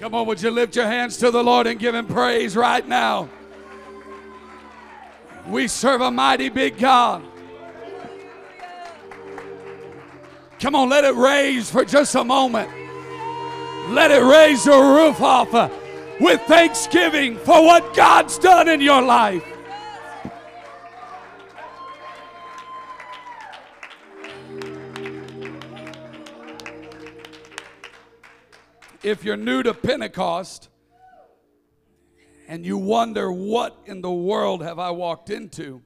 Come on, would you lift your hands to the Lord and give him praise right now? We serve a mighty big God. Come on, let it raise for just a moment. Let it raise the roof off uh, with thanksgiving for what God's done in your life. If you're new to Pentecost and you wonder what in the world have I walked into,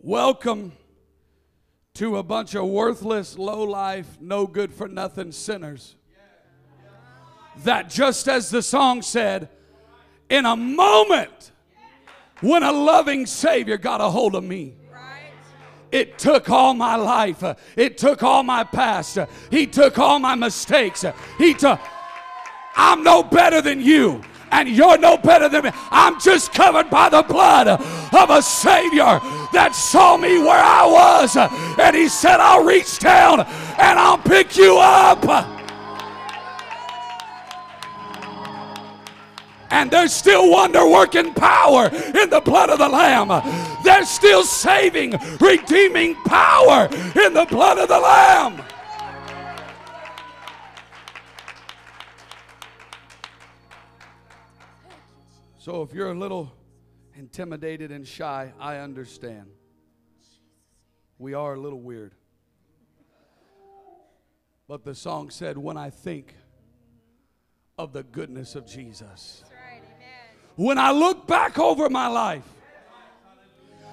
welcome to a bunch of worthless, low life, no good for nothing sinners. That just as the song said, in a moment when a loving Savior got a hold of me. It took all my life. It took all my past. He took all my mistakes. He took. I'm no better than you and you're no better than me. I'm just covered by the blood of a Savior that saw me where I was. And He said, I'll reach down and I'll pick you up. And there's still wonder working power in the blood of the Lamb. There's still saving, redeeming power in the blood of the Lamb. So if you're a little intimidated and shy, I understand. We are a little weird. But the song said, When I think of the goodness of Jesus, when I look back over my life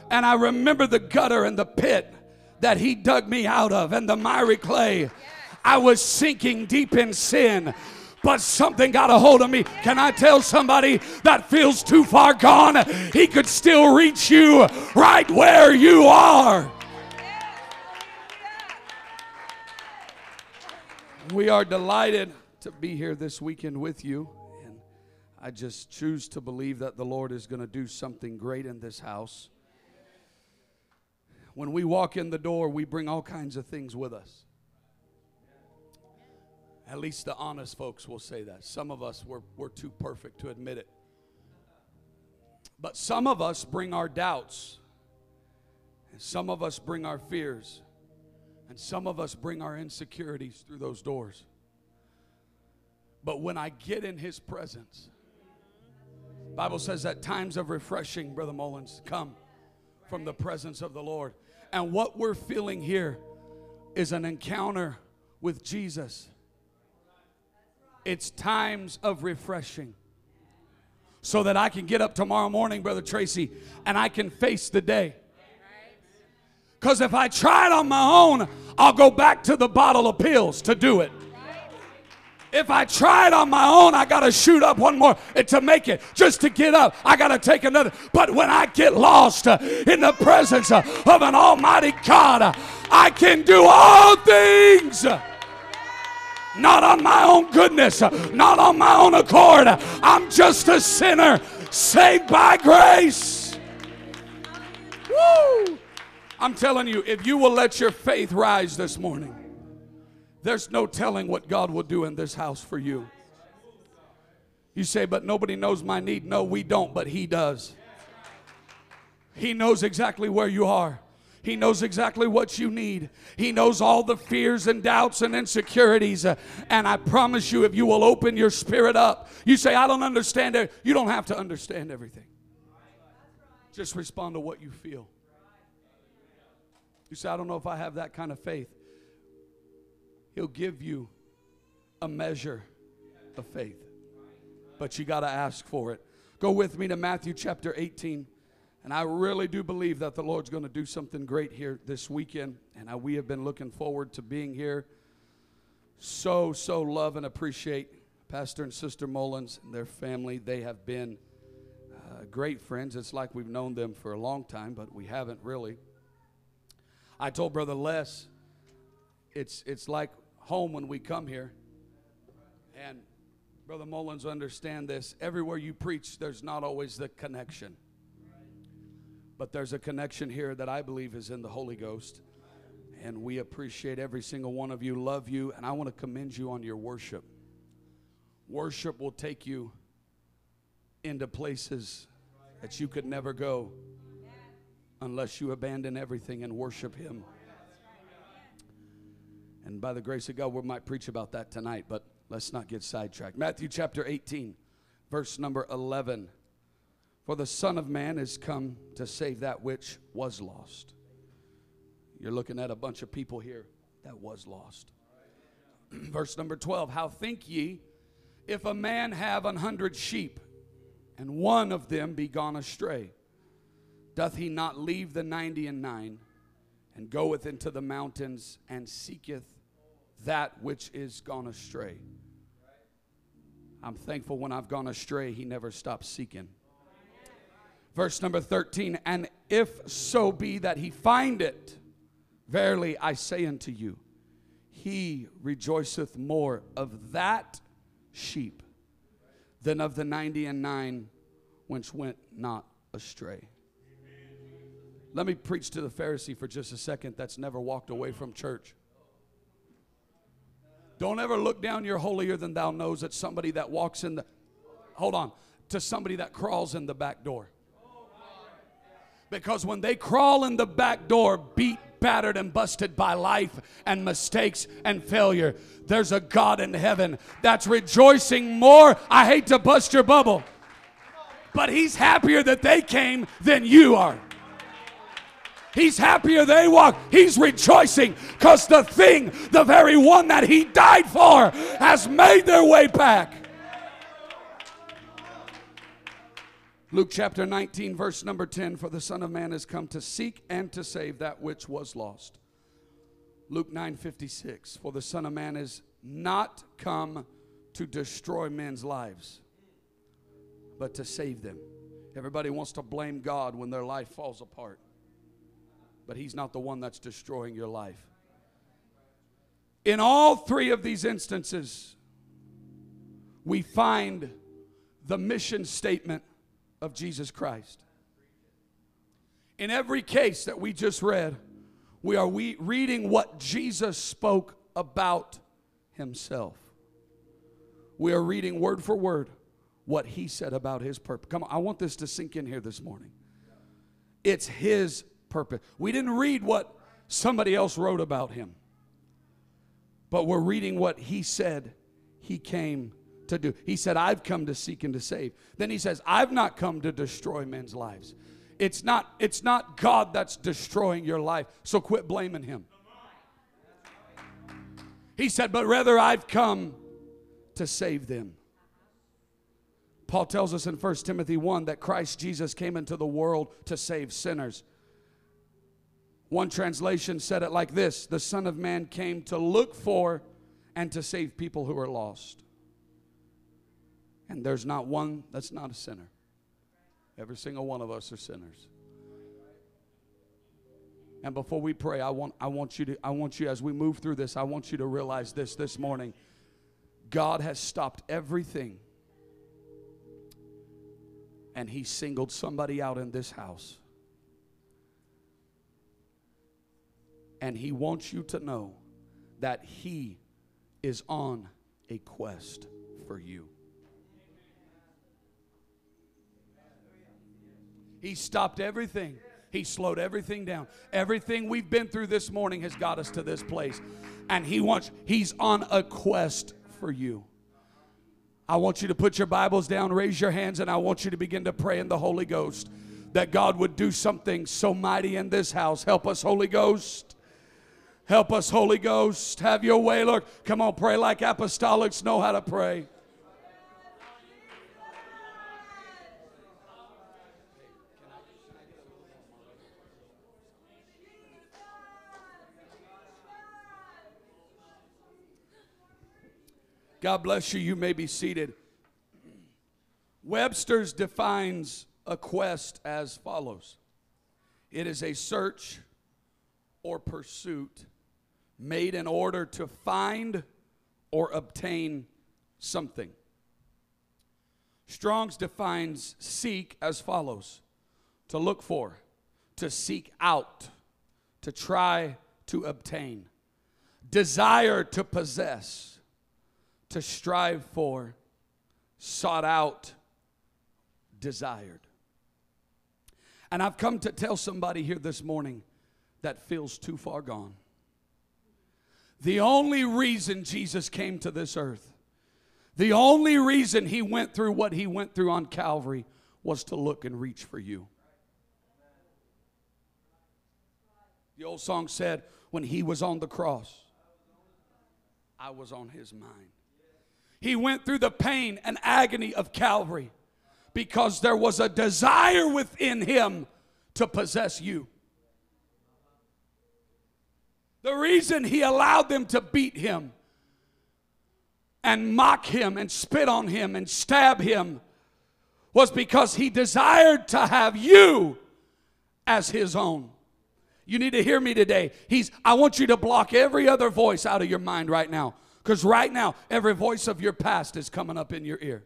and I remember the gutter and the pit that He dug me out of and the miry clay, I was sinking deep in sin but something got a hold of me. Can I tell somebody that feels too far gone? He could still reach you right where you are. We are delighted to be here this weekend with you. I just choose to believe that the Lord is going to do something great in this house. When we walk in the door, we bring all kinds of things with us. At least the honest folks will say that. Some of us, we're, we're too perfect to admit it. But some of us bring our doubts, and some of us bring our fears, and some of us bring our insecurities through those doors. But when I get in His presence, Bible says that times of refreshing, Brother Mullins, come from the presence of the Lord. And what we're feeling here is an encounter with Jesus it's times of refreshing. So that I can get up tomorrow morning, Brother Tracy, and I can face the day. Because if I try it on my own, I'll go back to the bottle of pills to do it. If I try it on my own, I got to shoot up one more to make it. Just to get up, I got to take another. But when I get lost uh, in the presence uh, of an almighty God, uh, I can do all things not on my own goodness, not on my own accord. I'm just a sinner saved by grace. Woo! I'm telling you, if you will let your faith rise this morning, there's no telling what God will do in this house for you. You say, but nobody knows my need. No, we don't, but He does. He knows exactly where you are. He knows exactly what you need. He knows all the fears and doubts and insecurities. And I promise you, if you will open your spirit up, you say, I don't understand it. You don't have to understand everything. Just respond to what you feel. You say, I don't know if I have that kind of faith. He'll give you a measure of faith, but you got to ask for it. Go with me to Matthew chapter 18. And I really do believe that the Lord's going to do something great here this weekend. And I, we have been looking forward to being here. So, so love and appreciate Pastor and Sister Mullins and their family. They have been uh, great friends. It's like we've known them for a long time, but we haven't really. I told Brother Les, it's, it's like home when we come here. And Brother Mullins understand this. Everywhere you preach, there's not always the connection. But there's a connection here that I believe is in the Holy Ghost. And we appreciate every single one of you, love you, and I want to commend you on your worship. Worship will take you into places that you could never go unless you abandon everything and worship Him. And by the grace of God, we might preach about that tonight, but let's not get sidetracked. Matthew chapter 18, verse number 11. For the Son of Man is come to save that which was lost. You're looking at a bunch of people here that was lost. Verse number 12 How think ye if a man have an hundred sheep and one of them be gone astray? Doth he not leave the ninety and nine and goeth into the mountains and seeketh that which is gone astray? I'm thankful when I've gone astray, he never stops seeking. Verse number 13, and if so be that he find it, Verily I say unto you, he rejoiceth more of that sheep than of the ninety and nine which went not astray. Let me preach to the Pharisee for just a second that's never walked away from church. Don't ever look down your holier than thou nose at somebody that walks in the, hold on, to somebody that crawls in the back door. Because when they crawl in the back door, beat battered and busted by life and mistakes and failure, there's a God in heaven that's rejoicing more. I hate to bust your bubble, but He's happier that they came than you are. He's happier they walk. He's rejoicing because the thing, the very one that He died for, has made their way back. Luke chapter 19, verse number 10 For the Son of Man has come to seek and to save that which was lost. Luke 9 56 For the Son of Man is not come to destroy men's lives, but to save them. Everybody wants to blame God when their life falls apart, but He's not the one that's destroying your life. In all three of these instances, we find the mission statement of Jesus Christ. In every case that we just read, we are we reading what Jesus spoke about himself. We are reading word for word what he said about his purpose. Come on, I want this to sink in here this morning. It's his purpose. We didn't read what somebody else wrote about him, but we're reading what he said he came to do. He said, I've come to seek and to save. Then he says, I've not come to destroy men's lives. It's not, it's not God that's destroying your life, so quit blaming him. He said, But rather I've come to save them. Paul tells us in 1 Timothy 1 that Christ Jesus came into the world to save sinners. One translation said it like this The Son of Man came to look for and to save people who are lost. And there's not one that's not a sinner. Every single one of us are sinners. And before we pray, I want, I want you to, I want you, as we move through this, I want you to realize this this morning. God has stopped everything. And He singled somebody out in this house. And He wants you to know that He is on a quest for you. He stopped everything. He slowed everything down. Everything we've been through this morning has got us to this place. And he wants he's on a quest for you. I want you to put your Bibles down, raise your hands and I want you to begin to pray in the Holy Ghost that God would do something so mighty in this house. Help us Holy Ghost. Help us Holy Ghost. Have your way, Lord. Come on, pray like apostolics know how to pray. God bless you. You may be seated. Webster's defines a quest as follows it is a search or pursuit made in order to find or obtain something. Strong's defines seek as follows to look for, to seek out, to try to obtain, desire to possess, to strive for, sought out, desired. And I've come to tell somebody here this morning that feels too far gone. The only reason Jesus came to this earth, the only reason he went through what he went through on Calvary was to look and reach for you. The old song said, when he was on the cross, I was on his mind. He went through the pain and agony of Calvary because there was a desire within him to possess you. The reason he allowed them to beat him and mock him and spit on him and stab him was because he desired to have you as his own. You need to hear me today. He's I want you to block every other voice out of your mind right now cuz right now every voice of your past is coming up in your ear.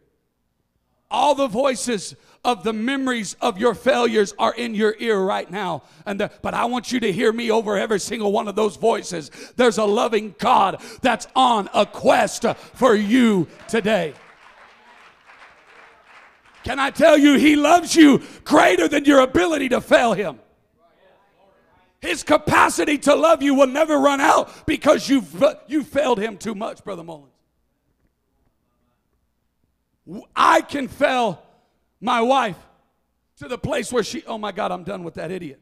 All the voices of the memories of your failures are in your ear right now. And the, but I want you to hear me over every single one of those voices. There's a loving God that's on a quest for you today. Can I tell you, He loves you greater than your ability to fail Him. His capacity to love you will never run out because you've, uh, you failed Him too much, Brother Mullins. I can fail my wife to the place where she, oh my God, I'm done with that idiot.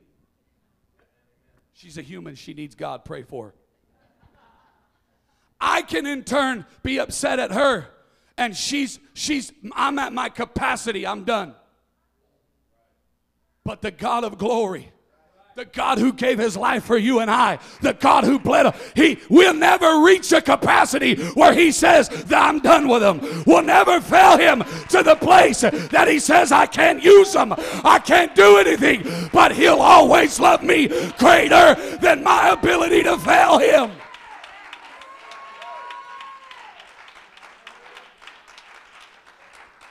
She's a human. She needs God. Pray for her. I can in turn be upset at her and she's she's I'm at my capacity. I'm done. But the God of glory the God who gave his life for you and I, the God who bled, he will never reach a capacity where he says that I'm done with him. Will never fail him to the place that he says I can't use him, I can't do anything, but he'll always love me greater than my ability to fail him.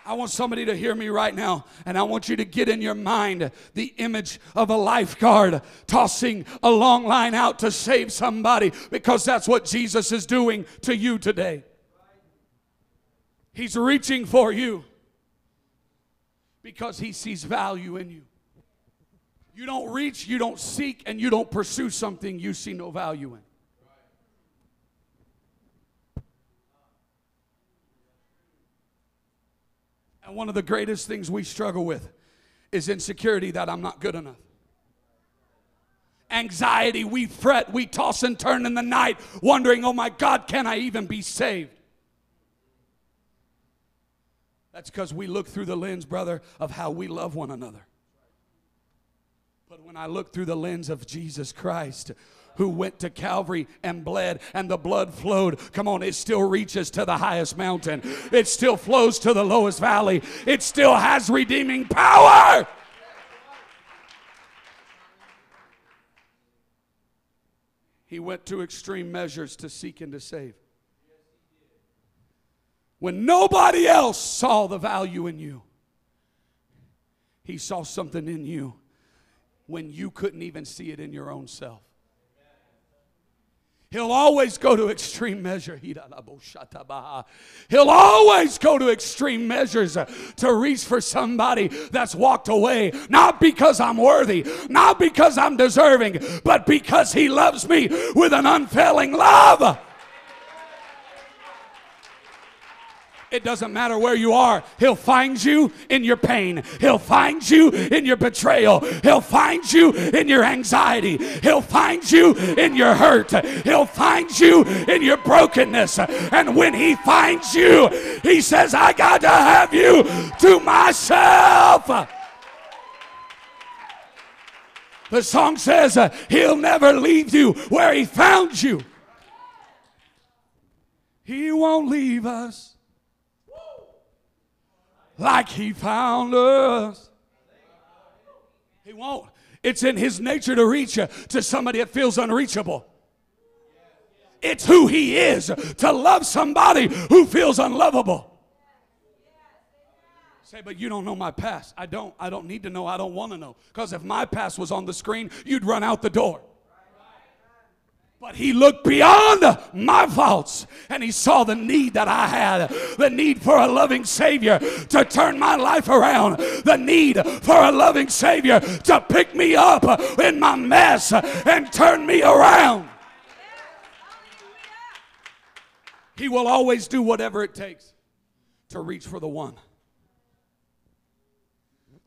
I want somebody to hear me right now, and I want you to get in your mind the image of a lifeguard tossing a long line out to save somebody because that's what Jesus is doing to you today. He's reaching for you because he sees value in you. You don't reach, you don't seek, and you don't pursue something you see no value in. One of the greatest things we struggle with is insecurity that I'm not good enough. Anxiety, we fret, we toss and turn in the night, wondering, oh my God, can I even be saved? That's because we look through the lens, brother, of how we love one another. But when I look through the lens of Jesus Christ, who went to Calvary and bled, and the blood flowed. Come on, it still reaches to the highest mountain, it still flows to the lowest valley, it still has redeeming power. He went to extreme measures to seek and to save. When nobody else saw the value in you, he saw something in you when you couldn't even see it in your own self. He'll always go to extreme measure. He'll always go to extreme measures to reach for somebody that's walked away, not because I'm worthy, not because I'm deserving, but because He loves me with an unfailing love. It doesn't matter where you are. He'll find you in your pain. He'll find you in your betrayal. He'll find you in your anxiety. He'll find you in your hurt. He'll find you in your brokenness. And when he finds you, he says, I got to have you to myself. The song says, uh, He'll never leave you where He found you. He won't leave us like he found us. He won't. It's in his nature to reach to somebody that feels unreachable. It's who he is to love somebody who feels unlovable. Say, but you don't know my past. I don't. I don't need to know. I don't want to know. Because if my past was on the screen, you'd run out the door. But he looked beyond my faults and he saw the need that I had the need for a loving Savior to turn my life around, the need for a loving Savior to pick me up in my mess and turn me around. He will always do whatever it takes to reach for the one.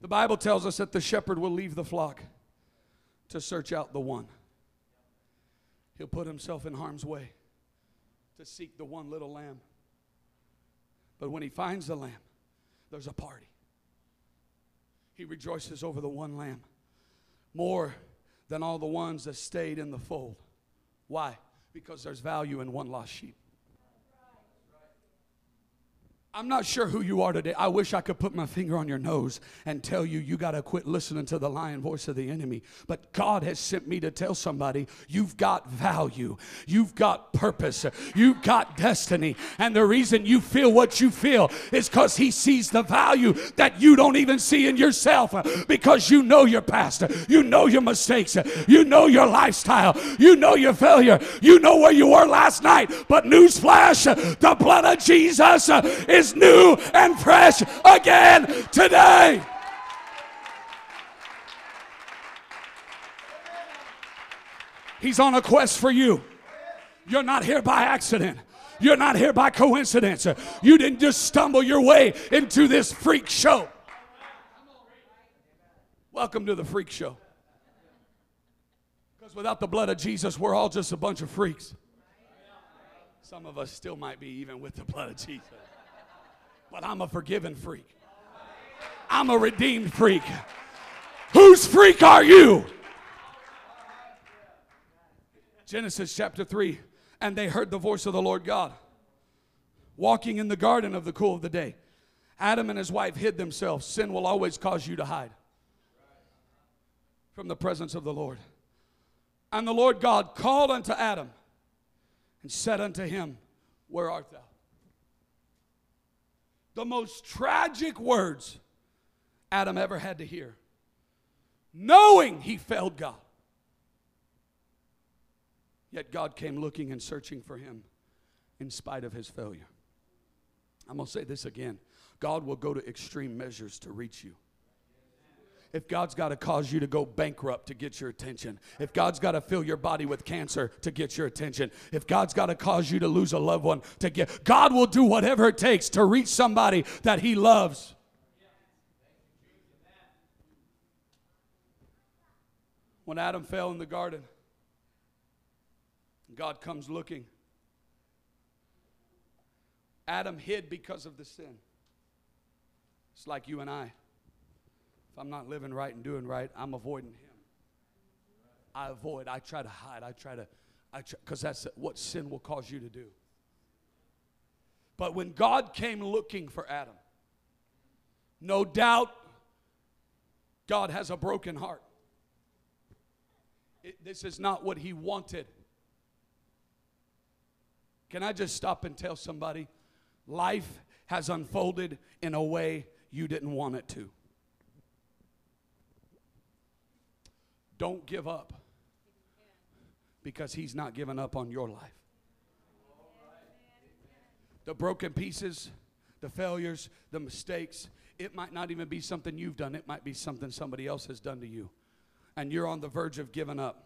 The Bible tells us that the shepherd will leave the flock to search out the one. He'll put himself in harm's way to seek the one little lamb. But when he finds the lamb, there's a party. He rejoices over the one lamb more than all the ones that stayed in the fold. Why? Because there's value in one lost sheep. I'm not sure who you are today. I wish I could put my finger on your nose and tell you you got to quit listening to the lying voice of the enemy. But God has sent me to tell somebody you've got value, you've got purpose, you've got destiny. And the reason you feel what you feel is because He sees the value that you don't even see in yourself because you know your past, you know your mistakes, you know your lifestyle, you know your failure, you know where you were last night. But newsflash, the blood of Jesus is is new and fresh again today. He's on a quest for you. You're not here by accident. You're not here by coincidence. You didn't just stumble your way into this freak show. Welcome to the freak show. Because without the blood of Jesus, we're all just a bunch of freaks. Some of us still might be even with the blood of Jesus but I'm a forgiven freak. I'm a redeemed freak. Whose freak are you? Genesis chapter 3. And they heard the voice of the Lord God walking in the garden of the cool of the day. Adam and his wife hid themselves. Sin will always cause you to hide from the presence of the Lord. And the Lord God called unto Adam and said unto him, Where art thou? The most tragic words Adam ever had to hear, knowing he failed God. Yet God came looking and searching for him in spite of his failure. I'm going to say this again God will go to extreme measures to reach you if God's got to cause you to go bankrupt to get your attention, if God's got to fill your body with cancer to get your attention, if God's got to cause you to lose a loved one to get, God will do whatever it takes to reach somebody that He loves. When Adam fell in the garden, God comes looking. Adam hid because of the sin. It's like you and I. If I'm not living right and doing right, I'm avoiding him. I avoid. I try to hide. I try to, I because that's what sin will cause you to do. But when God came looking for Adam, no doubt God has a broken heart. It, this is not what he wanted. Can I just stop and tell somebody life has unfolded in a way you didn't want it to? Don't give up because He's not giving up on your life. The broken pieces, the failures, the mistakes, it might not even be something you've done, it might be something somebody else has done to you. And you're on the verge of giving up.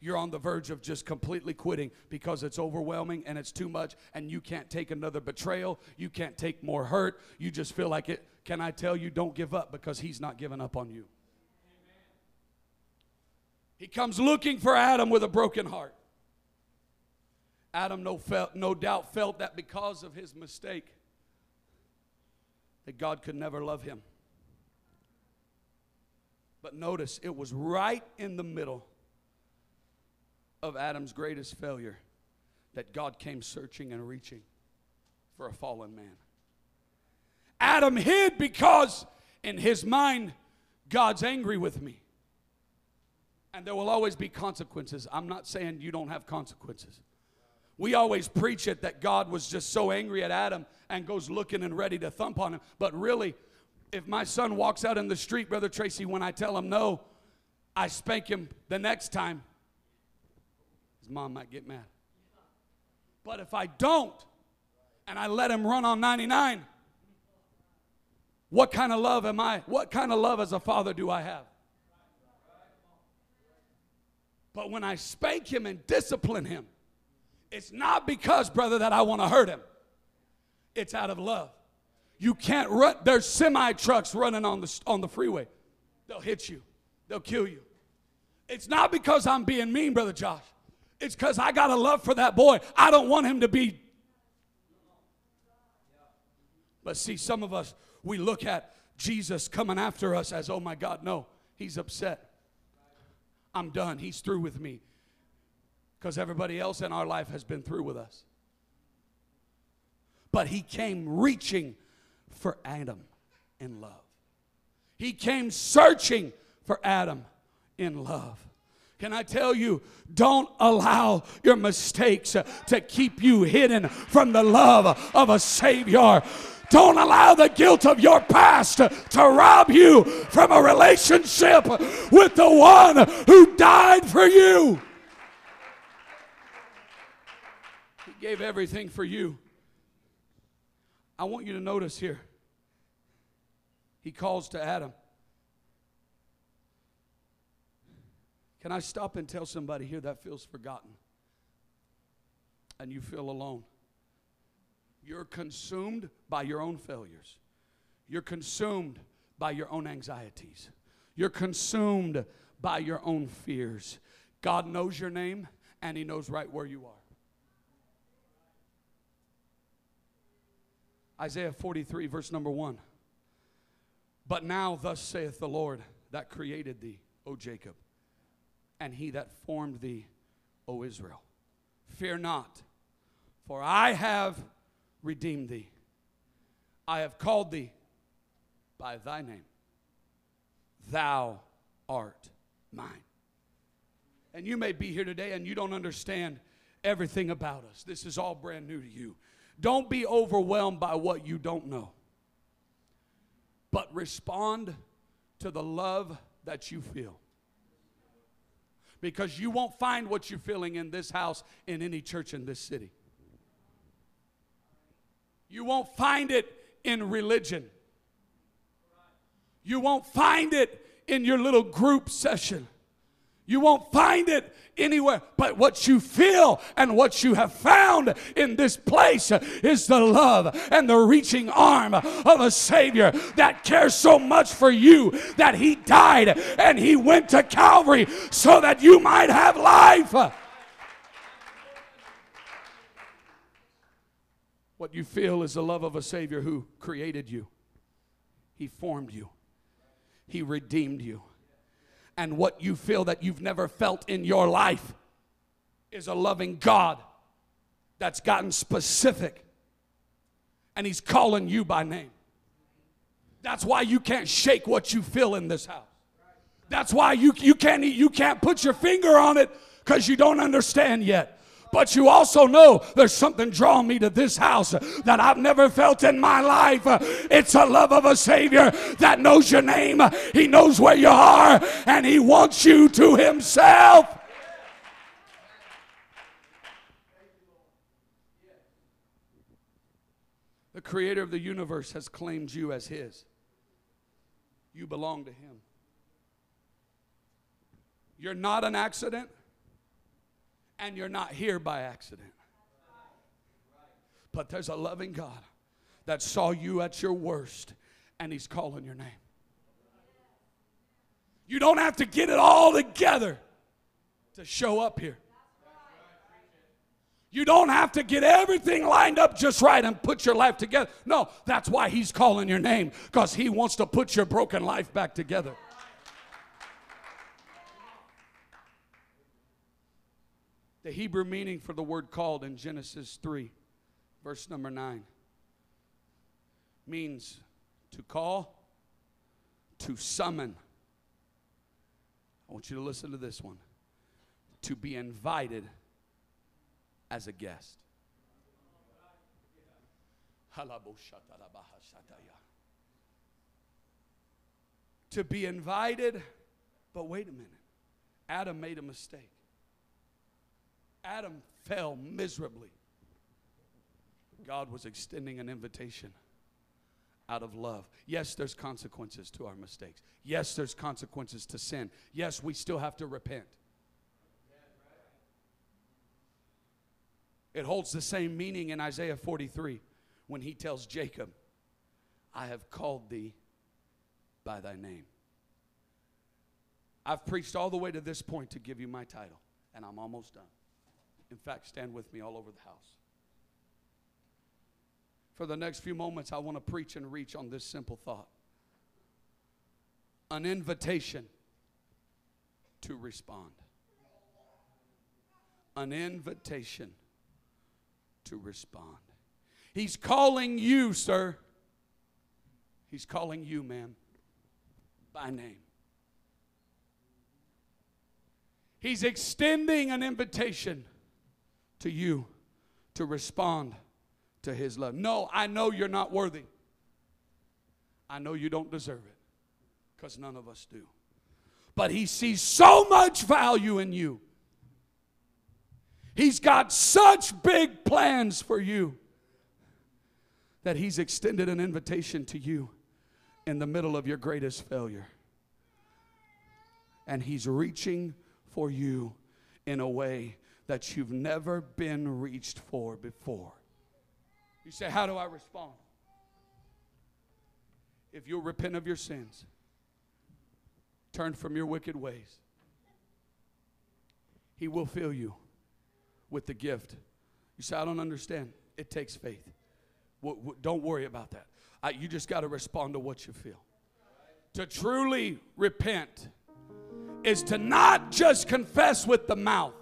You're on the verge of just completely quitting because it's overwhelming and it's too much, and you can't take another betrayal. You can't take more hurt. You just feel like it. Can I tell you, don't give up because He's not giving up on you. He comes looking for Adam with a broken heart. Adam no, felt, no doubt felt that because of his mistake, that God could never love him. But notice, it was right in the middle of Adam's greatest failure that God came searching and reaching for a fallen man. Adam hid because in his mind, God's angry with me. And there will always be consequences. I'm not saying you don't have consequences. We always preach it that God was just so angry at Adam and goes looking and ready to thump on him. But really, if my son walks out in the street, Brother Tracy, when I tell him no, I spank him the next time. His mom might get mad. But if I don't, and I let him run on 99, what kind of love am I? What kind of love as a father do I have? But when I spank him and discipline him, it's not because, brother, that I want to hurt him. It's out of love. You can't run. There's semi trucks running on the, on the freeway. They'll hit you, they'll kill you. It's not because I'm being mean, Brother Josh. It's because I got a love for that boy. I don't want him to be. But see, some of us, we look at Jesus coming after us as, oh my God, no, he's upset. I'm done. He's through with me. Because everybody else in our life has been through with us. But he came reaching for Adam in love. He came searching for Adam in love. Can I tell you, don't allow your mistakes to keep you hidden from the love of a Savior. Don't allow the guilt of your past to rob you from a relationship with the one who died for you. He gave everything for you. I want you to notice here. He calls to Adam. Can I stop and tell somebody here that feels forgotten and you feel alone? You're consumed by your own failures. You're consumed by your own anxieties. You're consumed by your own fears. God knows your name and He knows right where you are. Isaiah 43, verse number 1. But now, thus saith the Lord that created thee, O Jacob and he that formed thee, O Israel. Fear not, for I have redeemed thee. I have called thee by thy name. Thou art mine. And you may be here today and you don't understand everything about us. This is all brand new to you. Don't be overwhelmed by what you don't know, but respond to the love that you feel because you won't find what you're feeling in this house in any church in this city. You won't find it in religion. You won't find it in your little group session. You won't find it anywhere. But what you feel and what you have found in this place is the love and the reaching arm of a Savior that cares so much for you that He died and He went to Calvary so that you might have life. What you feel is the love of a Savior who created you, He formed you, He redeemed you and what you feel that you've never felt in your life is a loving God that's gotten specific and He's calling you by name. That's why you can't shake what you feel in this house. That's why you, you, can't, you can't put your finger on it because you don't understand yet. But you also know there's something drawing me to this house that I've never felt in my life. It's a love of a Savior that knows your name, He knows where you are, and He wants you to Himself. The creator of the universe has claimed you as His. You belong to Him. You're not an accident and you're not here by accident. But there's a loving God that saw you at your worst and He's calling your name. You don't have to get it all together to show up here. You don't have to get everything lined up just right and put your life together. No, that's why He's calling your name because He wants to put your broken life back together. The Hebrew meaning for the word called in Genesis 3, verse number 9, means to call, to summon. I want you to listen to this one to be invited as a guest. To be invited, but wait a minute. Adam made a mistake. Adam fell miserably. God was extending an invitation out of love. Yes, there's consequences to our mistakes. Yes, there's consequences to sin. Yes, we still have to repent. It holds the same meaning in Isaiah 43 when he tells Jacob, I have called thee by thy name. I've preached all the way to this point to give you my title, and I'm almost done. In fact, stand with me all over the house. For the next few moments, I want to preach and reach on this simple thought an invitation to respond. An invitation to respond. He's calling you, sir. He's calling you, ma'am, by name. He's extending an invitation to you to respond to his love. No, I know you're not worthy. I know you don't deserve it because none of us do. But he sees so much value in you. He's got such big plans for you that he's extended an invitation to you in the middle of your greatest failure. And he's reaching for you in a way that you've never been reached for before. You say, How do I respond? If you'll repent of your sins, turn from your wicked ways, He will fill you with the gift. You say, I don't understand. It takes faith. W- w- don't worry about that. I, you just got to respond to what you feel. To truly repent is to not just confess with the mouth.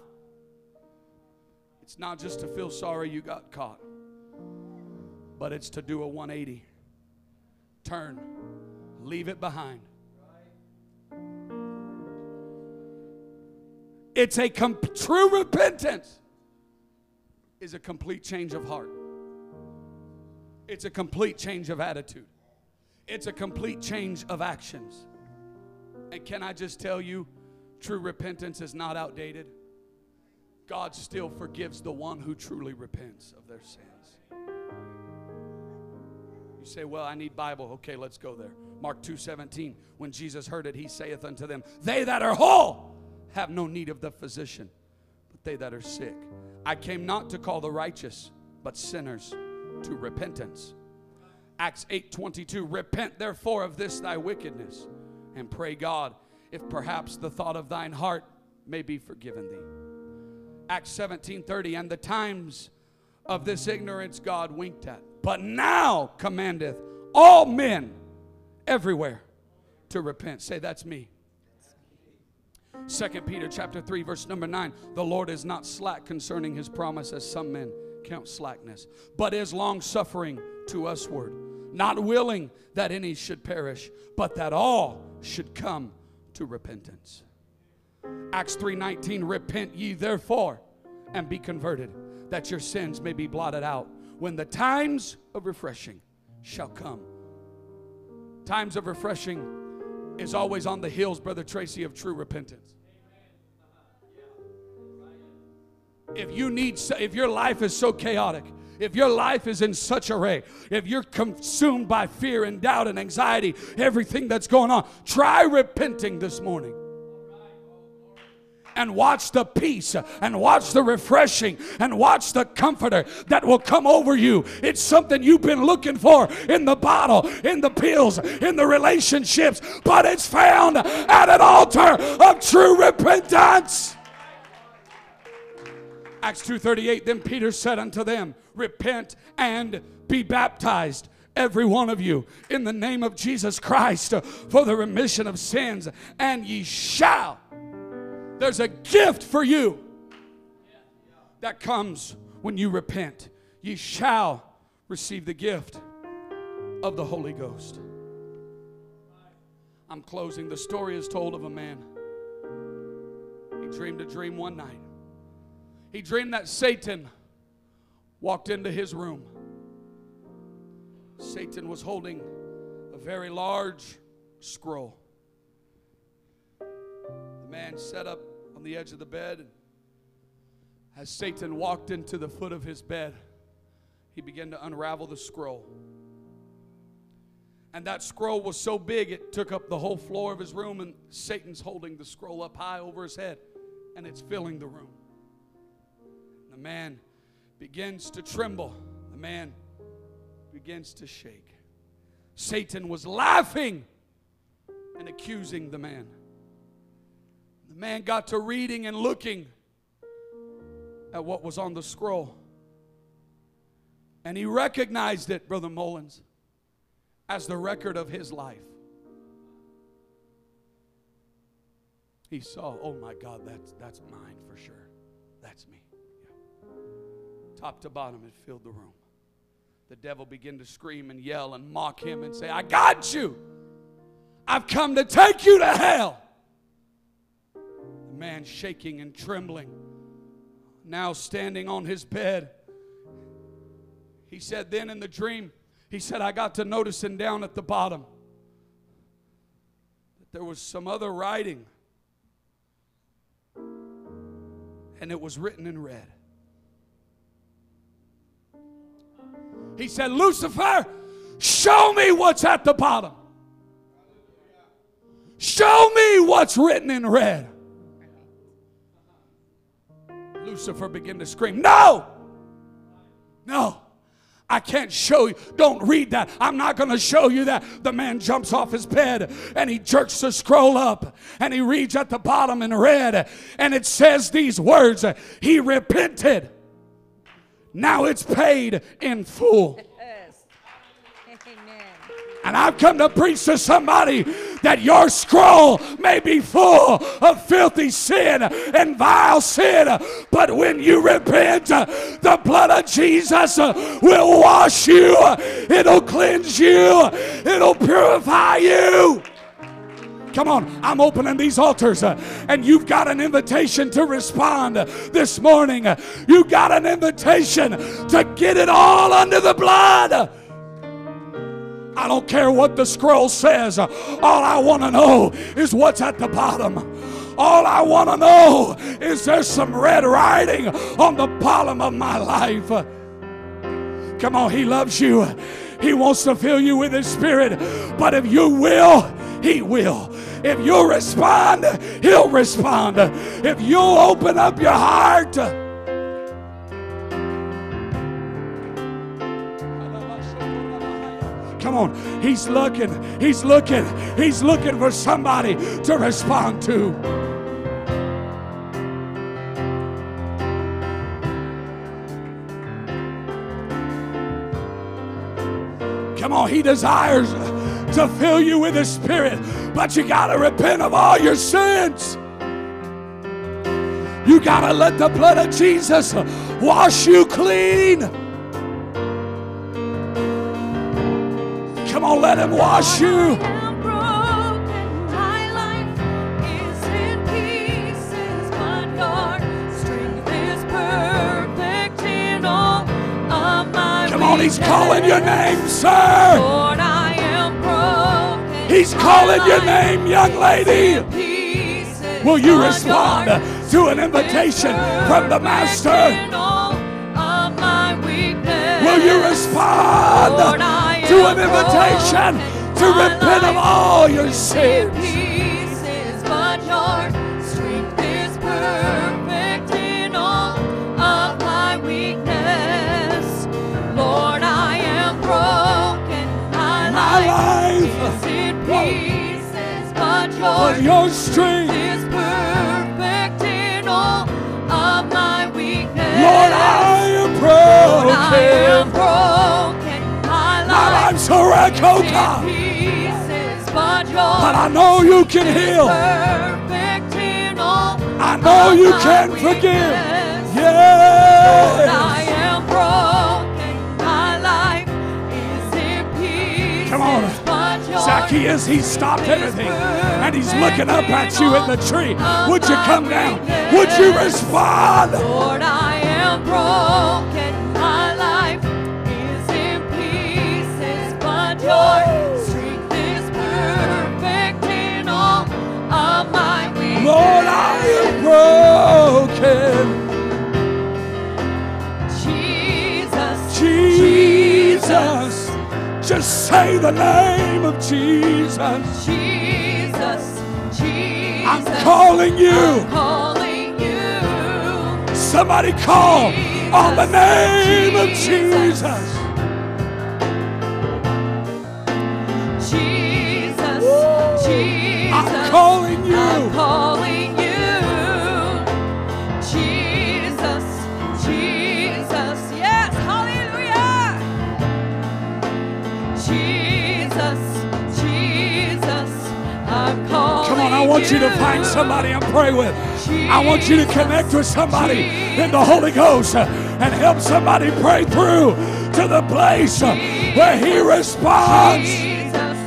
It's not just to feel sorry you got caught, but it's to do a 180. Turn, leave it behind. It's a com- true repentance is a complete change of heart. It's a complete change of attitude. It's a complete change of actions. And can I just tell you, true repentance is not outdated. God still forgives the one who truly repents of their sins. You say, "Well, I need Bible." Okay, let's go there. Mark 2:17. When Jesus heard it, he saith unto them, "They that are whole have no need of the physician, but they that are sick. I came not to call the righteous, but sinners to repentance." Acts 8:22. Repent therefore of this thy wickedness and pray God if perhaps the thought of thine heart may be forgiven thee. Acts 17:30 and the times of this ignorance God winked at but now commandeth all men everywhere to repent. Say that's me. Second Peter chapter 3 verse number 9 the Lord is not slack concerning his promise as some men count slackness but is long suffering to usward not willing that any should perish but that all should come to repentance Acts 3:19 repent ye therefore and be converted that your sins may be blotted out when the times of refreshing shall come. Times of refreshing is always on the hills brother Tracy of true repentance. If you need if your life is so chaotic if your life is in such array, if you're consumed by fear and doubt and anxiety, everything that's going on, try repenting this morning and watch the peace and watch the refreshing and watch the comforter that will come over you. It's something you've been looking for in the bottle, in the pills, in the relationships, but it's found at an altar of true repentance. Acts 2:38 Then Peter said unto them, Repent and be baptized every one of you in the name of Jesus Christ for the remission of sins and ye shall there's a gift for you that comes when you repent. Ye shall receive the gift of the Holy Ghost. I'm closing. The story is told of a man. He dreamed a dream one night. He dreamed that Satan walked into his room. Satan was holding a very large scroll. Man sat up on the edge of the bed As Satan walked into the foot of his bed, he began to unravel the scroll. And that scroll was so big it took up the whole floor of his room, and Satan's holding the scroll up high over his head, and it's filling the room. The man begins to tremble, the man begins to shake. Satan was laughing and accusing the man. The man got to reading and looking at what was on the scroll. And he recognized it, Brother Mullins, as the record of his life. He saw, oh my God, that's, that's mine for sure. That's me. Yeah. Top to bottom, it filled the room. The devil began to scream and yell and mock him and say, I got you. I've come to take you to hell. Man shaking and trembling now standing on his bed. He said, Then in the dream, he said, I got to noticing down at the bottom that there was some other writing, and it was written in red. He said, Lucifer, show me what's at the bottom. Show me what's written in red. Lucifer began to scream, No! No! I can't show you. Don't read that. I'm not going to show you that. The man jumps off his bed and he jerks the scroll up and he reads at the bottom in red and it says these words He repented. Now it's paid in full. And I've come to preach to somebody that your scroll may be full of filthy sin and vile sin, but when you repent, the blood of Jesus will wash you, it'll cleanse you, it'll purify you. Come on, I'm opening these altars, uh, and you've got an invitation to respond this morning. You've got an invitation to get it all under the blood. I don't care what the scroll says. All I want to know is what's at the bottom. All I want to know is there's some red writing on the bottom of my life. Come on, He loves you. He wants to fill you with His Spirit. But if you will, He will. If you'll respond, He'll respond. If you'll open up your heart, Come on. He's looking. He's looking. He's looking for somebody to respond to. Come on. He desires to fill you with His Spirit, but you got to repent of all your sins. You got to let the blood of Jesus wash you clean. On, let Him wash you. Come on, He's calling your name, sir. Lord, I am broken. He's calling your name, young lady. Will you respond to an invitation from the Master? Will you respond? To an invitation to repent of all your sins. My heart's strength is perfect in all of my weakness. Lord, I am broken. My life is in peace. But But I know you can heal. I know you can forgive. Yes. I am broken. My life is in pieces. Come on. Zacchaeus, he stopped everything and he's looking up at you in the tree. Would you come down? Would you respond? Lord, I am broken. Lord, I am broken. Jesus, Jesus, Jesus, just say the name of Jesus. Jesus, Jesus, I'm calling you. I'm calling you. Somebody call Jesus, on the name of Jesus. Jesus, Woo. Jesus. I'm calling you. I'm calling you. Jesus, Jesus. Yes, hallelujah. Jesus, Jesus. I'm calling Come on, I want you to find somebody and pray with. I want you to connect with somebody in the Holy Ghost and help somebody pray through to the place where He responds. Jesus,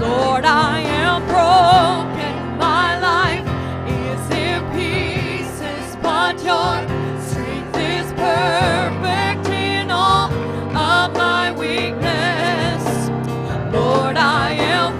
Lord, I am broken. Lord, I am